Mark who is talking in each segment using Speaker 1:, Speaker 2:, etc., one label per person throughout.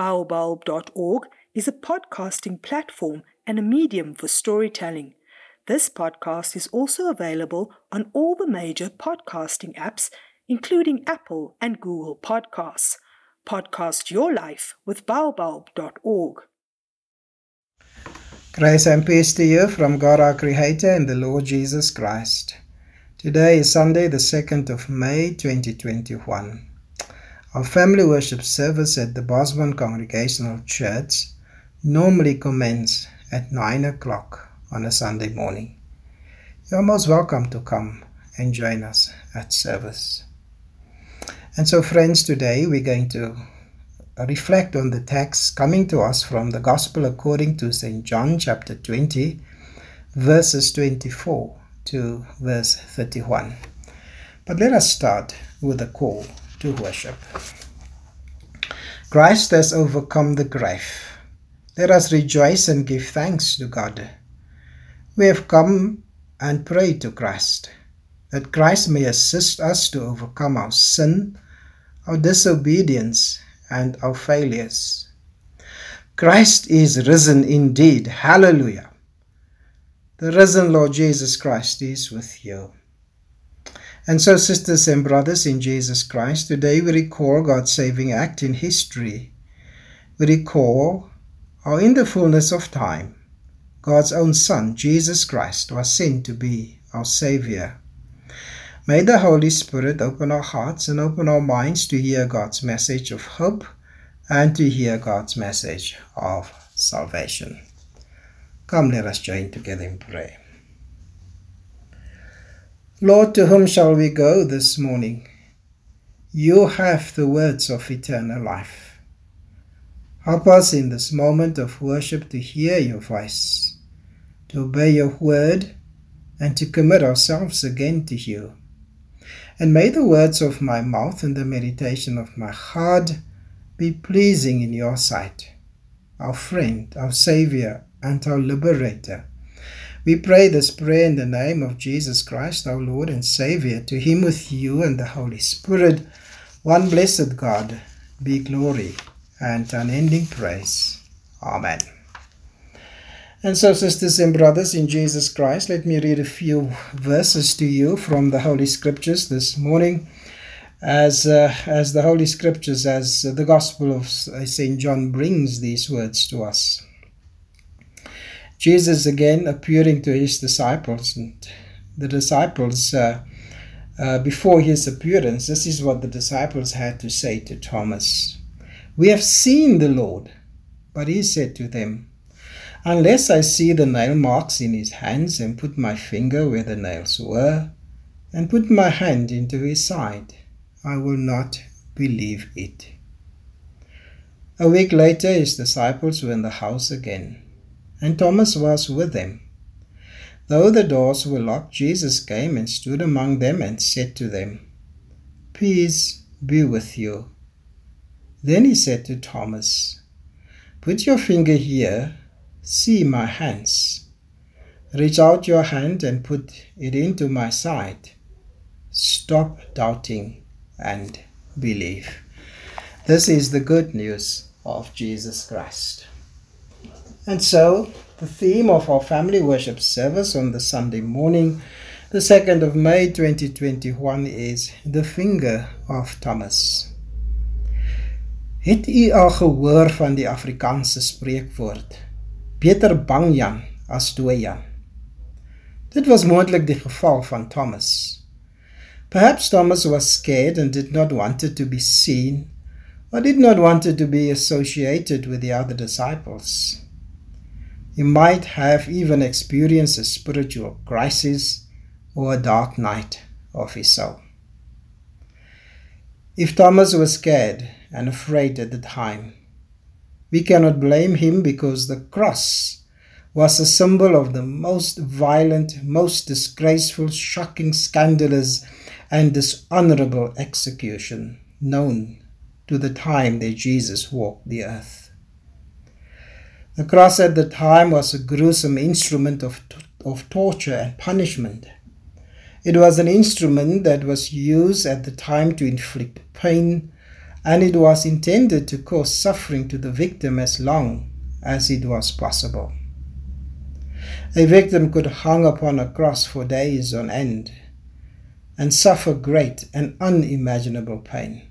Speaker 1: Baobulb.org is a podcasting platform and a medium for storytelling. This podcast is also available on all the major podcasting apps, including Apple and Google Podcasts. Podcast your life with Baobulb.org.
Speaker 2: Grace and peace to you from God our Creator and the Lord Jesus Christ. Today is Sunday, the 2nd of May 2021. Our family worship service at the Bosmont Congregational Church normally commence at 9 o'clock on a Sunday morning. You are most welcome to come and join us at service. And so, friends, today we're going to reflect on the text coming to us from the Gospel according to St. John chapter 20, verses 24 to verse 31. But let us start with a call to worship. Christ has overcome the grave. Let us rejoice and give thanks to God. We have come and prayed to Christ that Christ may assist us to overcome our sin, our disobedience, and our failures. Christ is risen indeed. Hallelujah. The risen Lord Jesus Christ is with you. And so, sisters and brothers in Jesus Christ, today we recall God's saving act in history. We recall how, in the fullness of time, God's own Son, Jesus Christ, was sent to be our Savior. May the Holy Spirit open our hearts and open our minds to hear God's message of hope and to hear God's message of salvation. Come, let us join together in prayer. Lord, to whom shall we go this morning? You have the words of eternal life. Help us in this moment of worship to hear your voice, to obey your word, and to commit ourselves again to you. And may the words of my mouth and the meditation of my heart be pleasing in your sight, our friend, our Saviour, and our liberator. We pray this prayer in the name of Jesus Christ, our Lord and Savior. To him with you and the Holy Spirit, one blessed God, be glory and unending praise. Amen. And so, sisters and brothers in Jesus Christ, let me read a few verses to you from the Holy Scriptures this morning. As, uh, as the Holy Scriptures, as the Gospel of St. John brings these words to us. Jesus again appearing to his disciples, and the disciples, uh, uh, before his appearance, this is what the disciples had to say to Thomas We have seen the Lord. But he said to them, Unless I see the nail marks in his hands, and put my finger where the nails were, and put my hand into his side, I will not believe it. A week later, his disciples were in the house again and Thomas was with them. Though the doors were locked, Jesus came and stood among them and said to them, Peace be with you. Then he said to Thomas, Put your finger here, see my hands. Reach out your hand and put it into my side. Stop doubting and believe. This is the good news of Jesus Christ. And so, the theme of our family worship service on the Sunday morning, the 2nd of May 2021, is The Finger of Thomas. Het u al gehoor van die Afrikaanse spreekwoord: Beter bang Jan as dooi Jan? Dit was moontlik die geval van Thomas. Perhaps Thomas was scared and did not want it to be seen, or did not want it to be associated with the other disciples. He might have even experienced a spiritual crisis or a dark night of his soul. If Thomas was scared and afraid at the time, we cannot blame him because the cross was a symbol of the most violent, most disgraceful, shocking, scandalous, and dishonorable execution known to the time that Jesus walked the earth. The cross at the time was a gruesome instrument of, of torture and punishment. It was an instrument that was used at the time to inflict pain, and it was intended to cause suffering to the victim as long as it was possible. A victim could hang upon a cross for days on end and suffer great and unimaginable pain.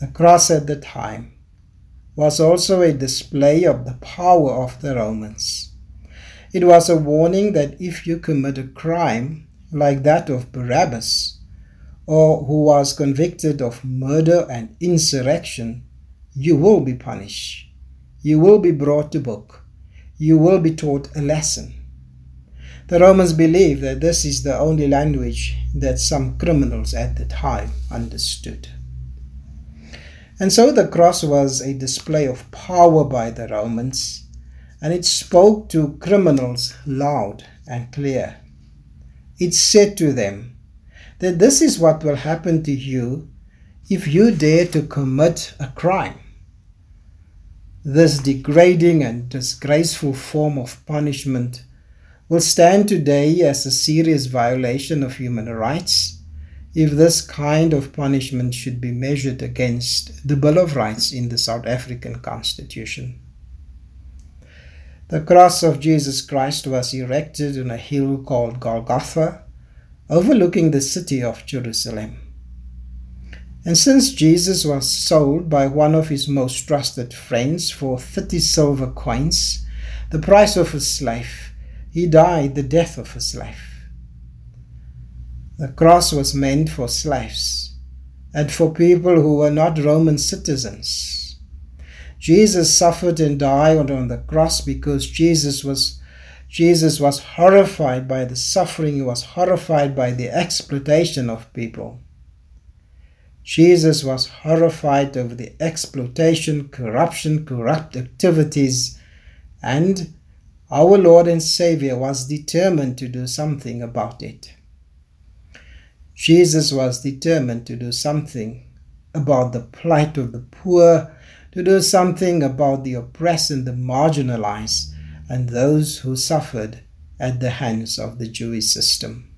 Speaker 2: The cross at the time was also a display of the power of the Romans. It was a warning that if you commit a crime like that of Barabbas, or who was convicted of murder and insurrection, you will be punished. You will be brought to book. You will be taught a lesson. The Romans believed that this is the only language that some criminals at the time understood. And so the cross was a display of power by the Romans, and it spoke to criminals loud and clear. It said to them that this is what will happen to you if you dare to commit a crime. This degrading and disgraceful form of punishment will stand today as a serious violation of human rights if this kind of punishment should be measured against the Bill of Rights in the South African Constitution. The cross of Jesus Christ was erected on a hill called Golgotha, overlooking the city of Jerusalem. And since Jesus was sold by one of his most trusted friends for 30 silver coins, the price of his life, he died the death of his slave. The cross was meant for slaves and for people who were not Roman citizens. Jesus suffered and died on the cross because Jesus was Jesus was horrified by the suffering, he was horrified by the exploitation of people. Jesus was horrified over the exploitation, corruption, corrupt activities, and our Lord and Savior was determined to do something about it. Jesus was determined to do something about the plight of the poor, to do something about the oppressed and the marginalized, and those who suffered at the hands of the Jewish system.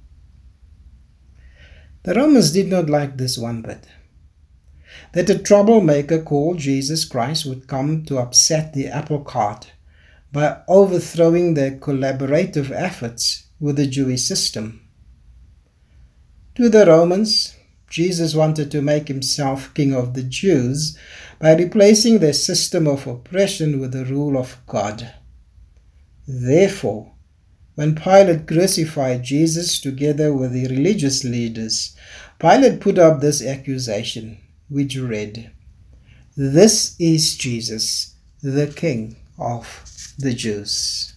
Speaker 2: The Romans did not like this one bit. That a troublemaker called Jesus Christ would come to upset the apple cart by overthrowing their collaborative efforts with the Jewish system. To the Romans, Jesus wanted to make himself king of the Jews by replacing their system of oppression with the rule of God. Therefore, when Pilate crucified Jesus together with the religious leaders, Pilate put up this accusation, which read, This is Jesus, the King of the Jews.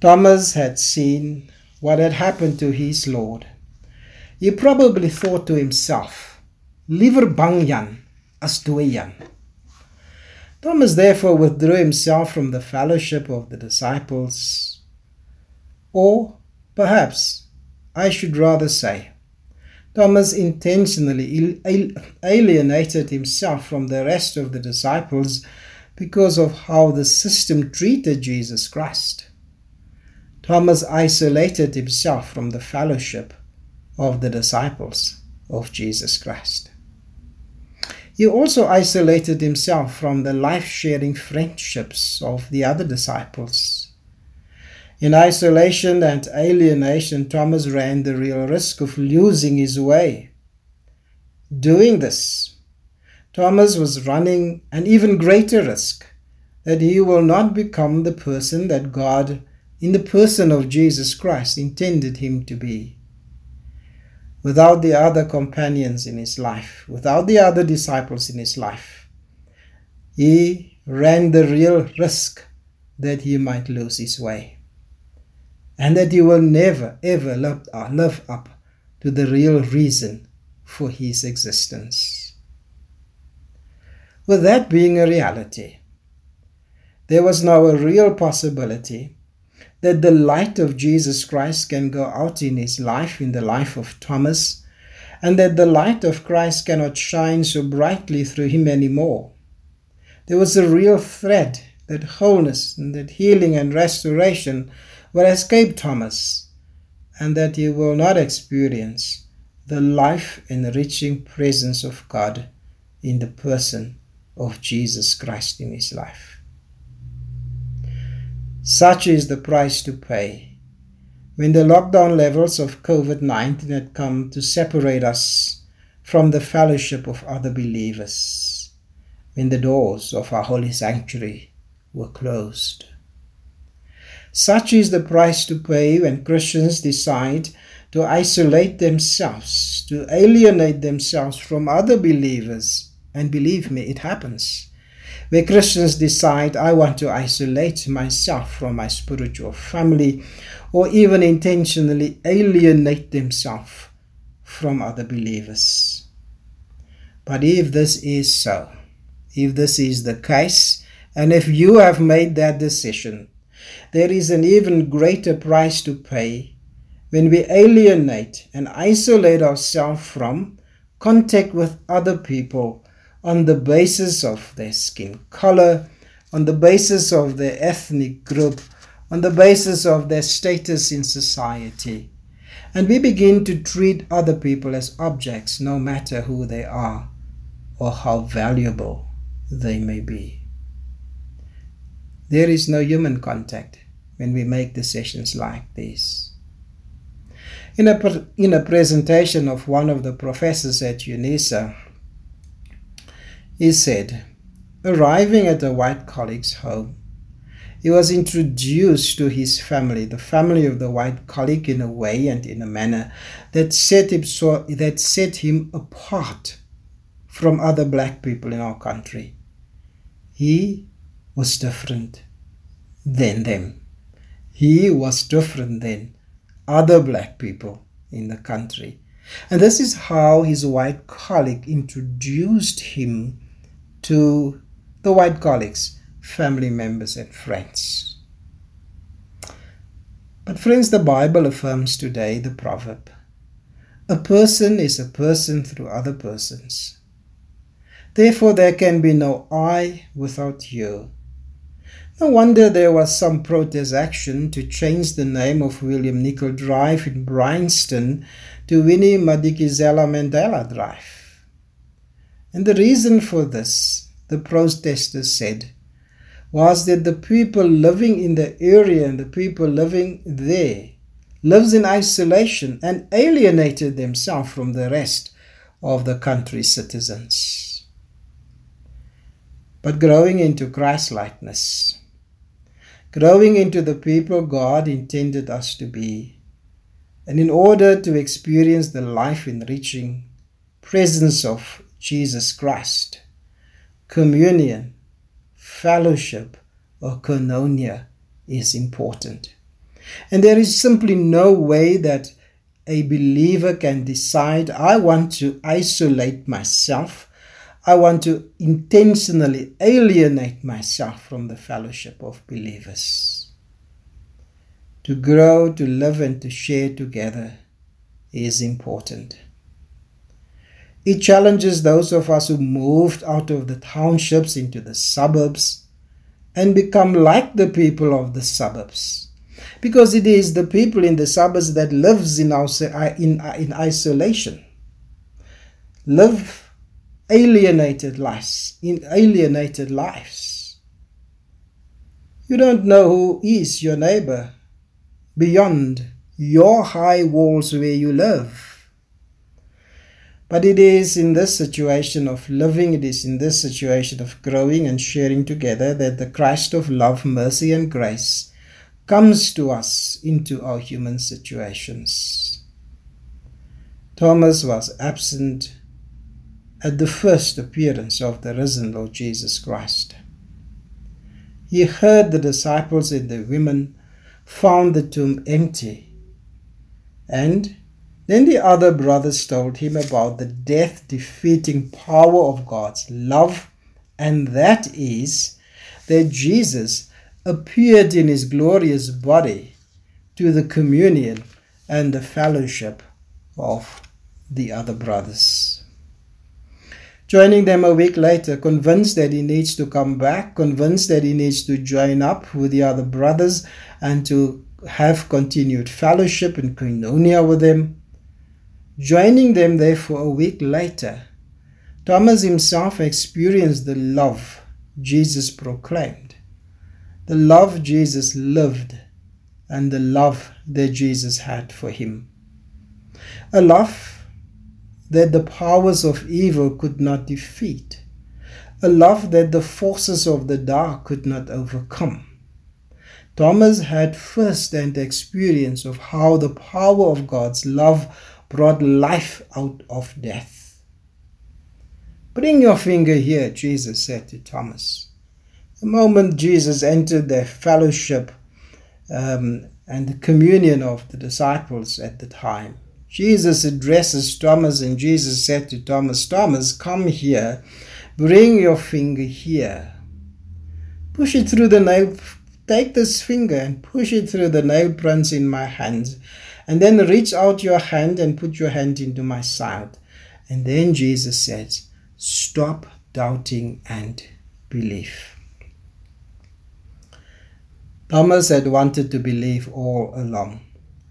Speaker 2: Thomas had seen what had happened to his Lord he probably thought to himself, Liever bang Jan as Jan. Thomas therefore withdrew himself from the fellowship of the disciples. Or, perhaps, I should rather say, Thomas intentionally alienated himself from the rest of the disciples because of how the system treated Jesus Christ. Thomas isolated himself from the fellowship of the disciples of Jesus Christ. He also isolated himself from the life sharing friendships of the other disciples. In isolation and alienation, Thomas ran the real risk of losing his way. Doing this, Thomas was running an even greater risk that he will not become the person that God, in the person of Jesus Christ, intended him to be without the other companions in his life, without the other disciples in his life. He ran the real risk that he might lose his way and that he will never ever live, uh, up to the real reason for his existence. With that being a reality, there was now a real possibility that the light of Jesus Christ can go out in his life, in the life of Thomas, and that the light of Christ cannot shine so brightly through him anymore. There was a real threat that wholeness and that healing and restoration will escape Thomas, and that he will not experience the life enriching presence of God in the person of Jesus Christ in his life. Such is the price to pay when the lockdown levels of COVID 19 had come to separate us from the fellowship of other believers, when the doors of our holy sanctuary were closed. Such is the price to pay when Christians decide to isolate themselves, to alienate themselves from other believers. And believe me, it happens. Where Christians decide, I want to isolate myself from my spiritual family, or even intentionally alienate themselves from other believers. But if this is so, if this is the case, and if you have made that decision, there is an even greater price to pay when we alienate and isolate ourselves from contact with other people on the basis of their skin color, on the basis of their ethnic group, on the basis of their status in society. And we begin to treat other people as objects, no matter who they are or how valuable they may be. There is no human contact when we make decisions like this. In a, in a presentation of one of the professors at UNISA, he said, arriving at a white colleague's home, he was introduced to his family, the family of the white colleague, in a way and in a manner that set him, so, that set him apart from other black people in our country. He was different than them. He was different than other black people in the country. And this is how his white colleague introduced him to the white colleagues, family members, and friends. But, friends, the Bible affirms today the proverb a person is a person through other persons. Therefore, there can be no I without you. No wonder there was some protest action to change the name of William Nicol Drive in Bryanston to Winnie Madikizela Mandela Drive. And the reason for this, the protesters said, was that the people living in the area and the people living there lives in isolation and alienated themselves from the rest of the country's citizens. But growing into Christlikeness, growing into the people God intended us to be. And in order to experience the life enriching presence of Jesus Christ, communion, fellowship, or koinonia is important. And there is simply no way that a believer can decide, I want to isolate myself I want to intentionally alienate myself from the fellowship of believers. To grow, to live, and to share together is important. It challenges those of us who moved out of the townships into the suburbs and become like the people of the suburbs. Because it is the people in the suburbs that lives in, our, in, in isolation, live alienated lives, in alienated lives. You don't know who is your neighbor beyond your high walls where you live. But it is in this situation of living, it is in this situation of growing and sharing together that the Christ of love, mercy, and grace comes to us into our human situations. Thomas was absent at the first appearance of the risen Lord Jesus Christ. He heard the disciples and the women found the tomb empty. And then the other brothers told him about the death defeating power of God's love, and that is that Jesus appeared in his glorious body to the communion and the fellowship of the other brothers joining them a week later, convinced that he needs to come back, convinced that he needs to join up with the other brothers and to have continued fellowship and koinonia with them. Joining them therefore a week later, Thomas himself experienced the love Jesus proclaimed, the love Jesus lived, and the love that Jesus had for him. A love that the powers of evil could not defeat, a love that the forces of the dark could not overcome. Thomas had first-hand experience of how the power of God's love brought life out of death. Bring your finger here, Jesus said to Thomas. The moment Jesus entered the fellowship um, and the communion of the disciples at the time, Jesus addresses Thomas, and Jesus said to Thomas, Thomas, come here, bring your finger here. Push it through the nail, take this finger and push it through the nail prints in my hands, and then reach out your hand and put your hand into my side. And then Jesus says, Stop doubting and believe. Thomas had wanted to believe all along,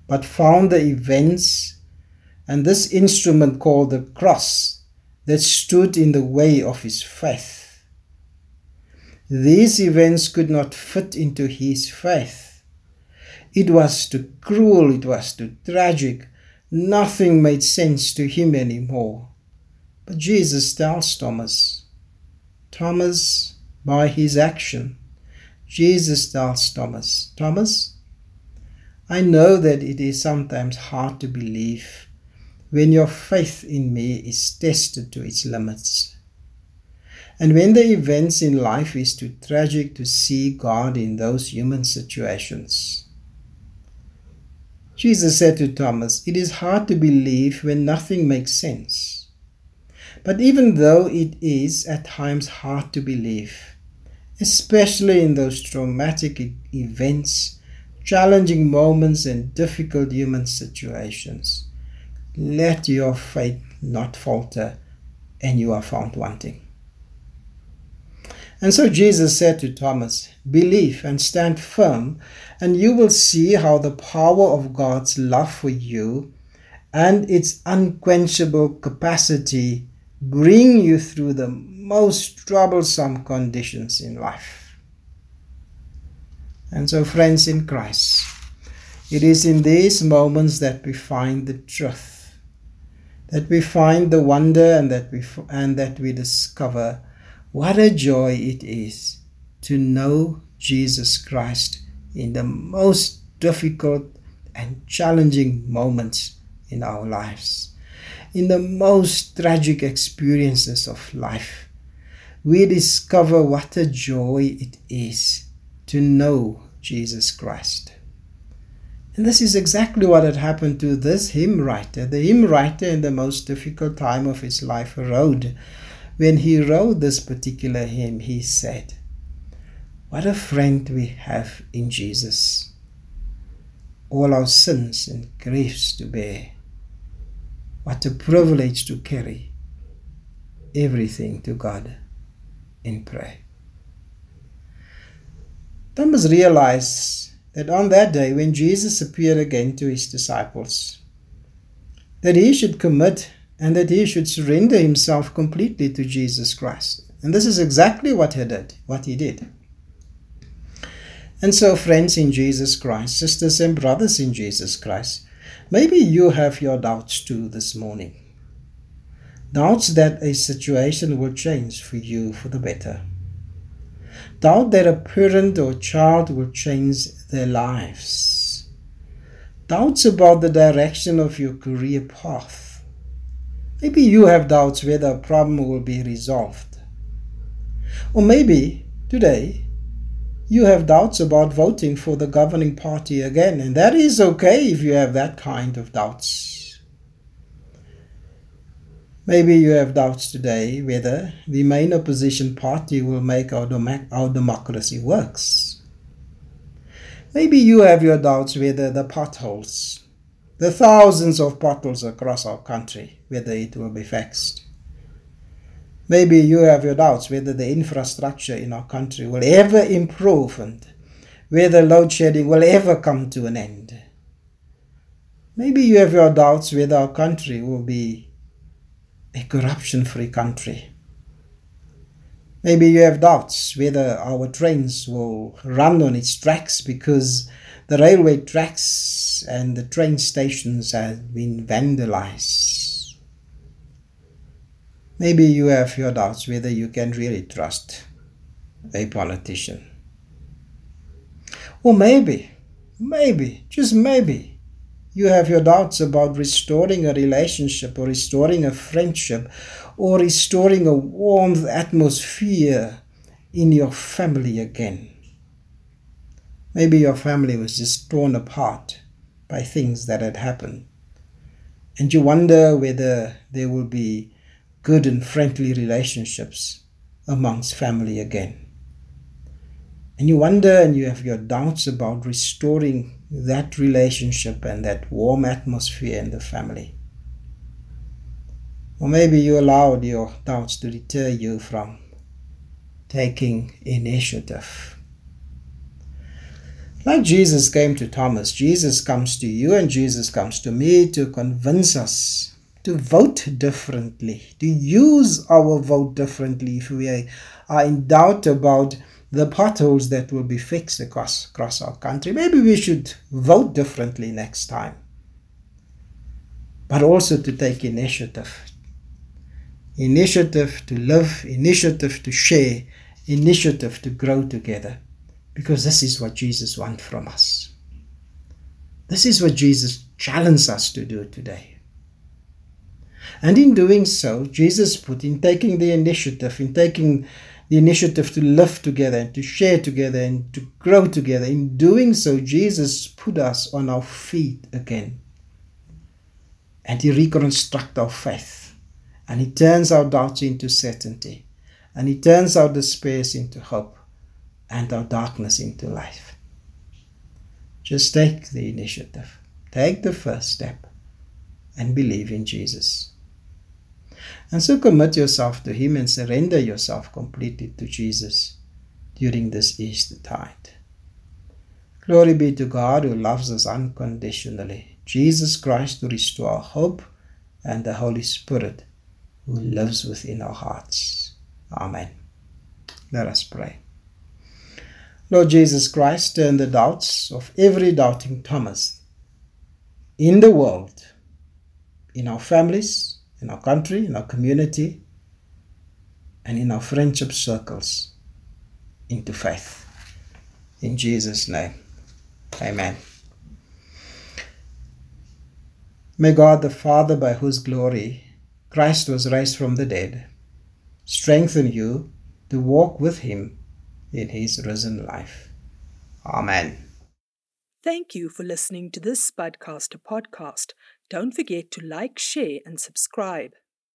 Speaker 2: but found the events and this instrument called the cross that stood in the way of his faith. These events could not fit into his faith. It was too cruel, it was too tragic. Nothing made sense to him anymore. But Jesus tells Thomas, Thomas, by his action, Jesus tells Thomas, Thomas, I know that it is sometimes hard to believe when your faith in me is tested to its limits. And when the events in life is too tragic to see God in those human situations. Jesus said to Thomas, It is hard to believe when nothing makes sense. But even though it is at times hard to believe, especially in those traumatic events, challenging moments, and difficult human situations, let your faith not falter, and you are found wanting. And so Jesus said to Thomas, Believe and stand firm, and you will see how the power of God's love for you and its unquenchable capacity bring you through the most troublesome conditions in life. And so, friends in Christ, it is in these moments that we find the truth that we find the wonder and that we and that we discover what a joy it is to know Jesus Christ in the most difficult and challenging moments in our lives in the most tragic experiences of life we discover what a joy it is to know Jesus Christ and this is exactly what had happened to this hymn writer. The hymn writer, in the most difficult time of his life, wrote. When he wrote this particular hymn, he said, What a friend we have in Jesus! All our sins and griefs to bear. What a privilege to carry everything to God in prayer. Thomas realized that on that day when Jesus appeared again to his disciples, that he should commit and that he should surrender himself completely to Jesus Christ. And this is exactly what he did, what he did. And so, friends in Jesus Christ, sisters and brothers in Jesus Christ, maybe you have your doubts too this morning. Doubts that a situation will change for you for the better doubt that a parent or child will change their lives. Doubts about the direction of your career path. Maybe you have doubts whether a problem will be resolved. Or maybe today you have doubts about voting for the governing party again, and that is okay if you have that kind of doubts. Maybe you have doubts today whether the main opposition party will make our, dem- our democracy works. Maybe you have your doubts whether the potholes, the thousands of potholes across our country, whether it will be fixed. Maybe you have your doubts whether the infrastructure in our country will ever improve and whether load shedding will ever come to an end. Maybe you have your doubts whether our country will be a corruption free country. Maybe you have doubts whether our trains will run on its tracks because the railway tracks and the train stations have been vandalized. Maybe you have your doubts whether you can really trust a politician. Or maybe, maybe, just maybe, you have your doubts about restoring a relationship or restoring a friendship or restoring a warm atmosphere in your family again. Maybe your family was just torn apart by things that had happened. And you wonder whether there will be good and friendly relationships amongst family again. And you wonder and you have your doubts about restoring that relationship and that warm atmosphere in the family. Or maybe you allowed your doubts to deter you from taking initiative. Like Jesus came to Thomas, Jesus comes to you and Jesus comes to me to convince us to vote differently, to use our vote differently if we are in doubt about the potholes that will be fixed across, across our country. Maybe we should vote differently next time. But also to take initiative. Initiative to live, initiative to share, initiative to grow together. Because this is what Jesus wants from us. This is what Jesus challenges us to do today. And in doing so, Jesus put in taking the initiative, in taking the initiative to live together and to share together and to grow together. In doing so, Jesus put us on our feet again. And He reconstructs our faith. And He turns our doubts into certainty. And He turns our despair into hope and our darkness into life. Just take the initiative, take the first step, and believe in Jesus. And so commit yourself to Him and surrender yourself completely to Jesus during this Easter tide. Glory be to God who loves us unconditionally, Jesus Christ who restores hope, and the Holy Spirit who lives within our hearts. Amen. Let us pray. Lord Jesus Christ, turn the doubts of every doubting Thomas in the world, in our families, in our country, in our community, and in our friendship circles into faith. In Jesus' name, amen. May God the Father, by whose glory Christ was raised from the dead, strengthen you to walk with him in his risen life. Amen.
Speaker 1: Thank you for listening to this Spudcaster podcast. Don't forget to like, share, and subscribe.